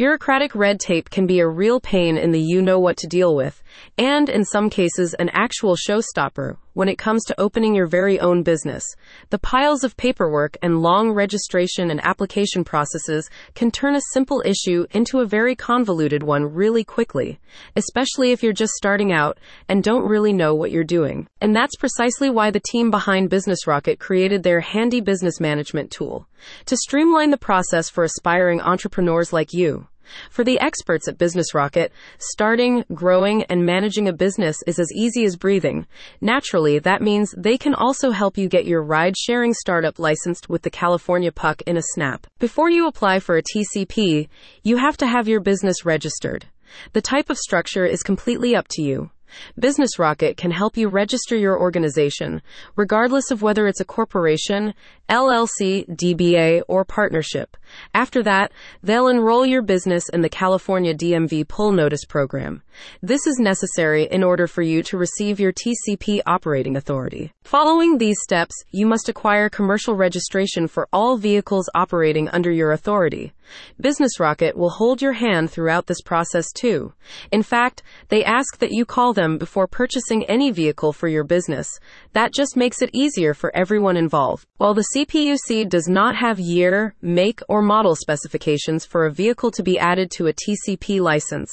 Bureaucratic red tape can be a real pain in the you know what to deal with, and in some cases, an actual showstopper when it comes to opening your very own business. The piles of paperwork and long registration and application processes can turn a simple issue into a very convoluted one really quickly, especially if you're just starting out and don't really know what you're doing. And that's precisely why the team behind Business Rocket created their handy business management tool to streamline the process for aspiring entrepreneurs like you. For the experts at Business Rocket, starting, growing, and managing a business is as easy as breathing. Naturally, that means they can also help you get your ride sharing startup licensed with the California PUC in a snap. Before you apply for a TCP, you have to have your business registered. The type of structure is completely up to you. Business Rocket can help you register your organization, regardless of whether it's a corporation, LLC, DBA, or partnership. After that, they'll enroll your business in the California DMV Pull Notice Program. This is necessary in order for you to receive your TCP operating authority. Following these steps, you must acquire commercial registration for all vehicles operating under your authority. Business Rocket will hold your hand throughout this process too. In fact, they ask that you call them before purchasing any vehicle for your business. That just makes it easier for everyone involved. While the CPUC does not have year, make, or model specifications for a vehicle to be added to a TCP license,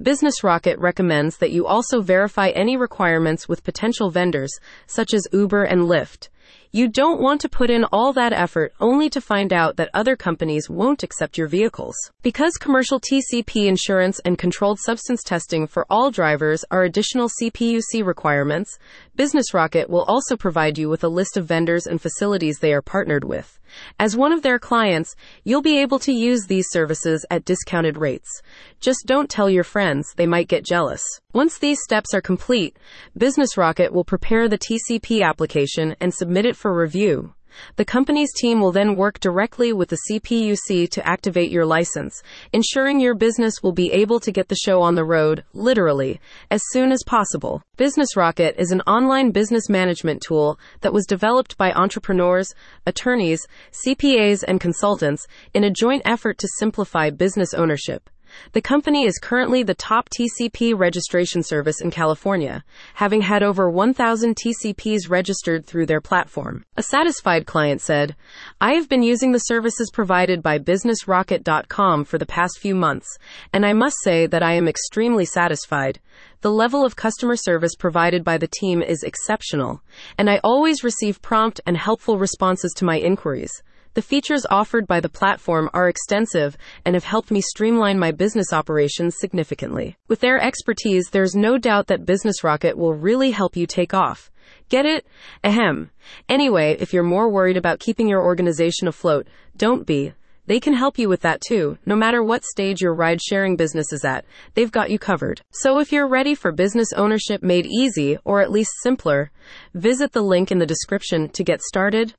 Business Rocket recommends that you also verify any requirements with potential vendors, such as Uber and Lyft. You don't want to put in all that effort only to find out that other companies won't accept your vehicles. Because commercial TCP insurance and controlled substance testing for all drivers are additional CPUC requirements, Business Rocket will also provide you with a list of vendors and facilities they are partnered with. As one of their clients, you'll be able to use these services at discounted rates. Just don't tell your friends, they might get jealous. Once these steps are complete, Business Rocket will prepare the TCP application and submit it for review. The company's team will then work directly with the CPUC to activate your license, ensuring your business will be able to get the show on the road, literally, as soon as possible. Business Rocket is an online business management tool that was developed by entrepreneurs, attorneys, CPAs, and consultants in a joint effort to simplify business ownership. The company is currently the top TCP registration service in California, having had over 1,000 TCPs registered through their platform. A satisfied client said, I have been using the services provided by BusinessRocket.com for the past few months, and I must say that I am extremely satisfied. The level of customer service provided by the team is exceptional, and I always receive prompt and helpful responses to my inquiries. The features offered by the platform are extensive and have helped me streamline my business operations significantly. With their expertise, there's no doubt that Business Rocket will really help you take off. Get it? Ahem. Anyway, if you're more worried about keeping your organization afloat, don't be. They can help you with that too. No matter what stage your ride sharing business is at, they've got you covered. So if you're ready for business ownership made easy, or at least simpler, visit the link in the description to get started.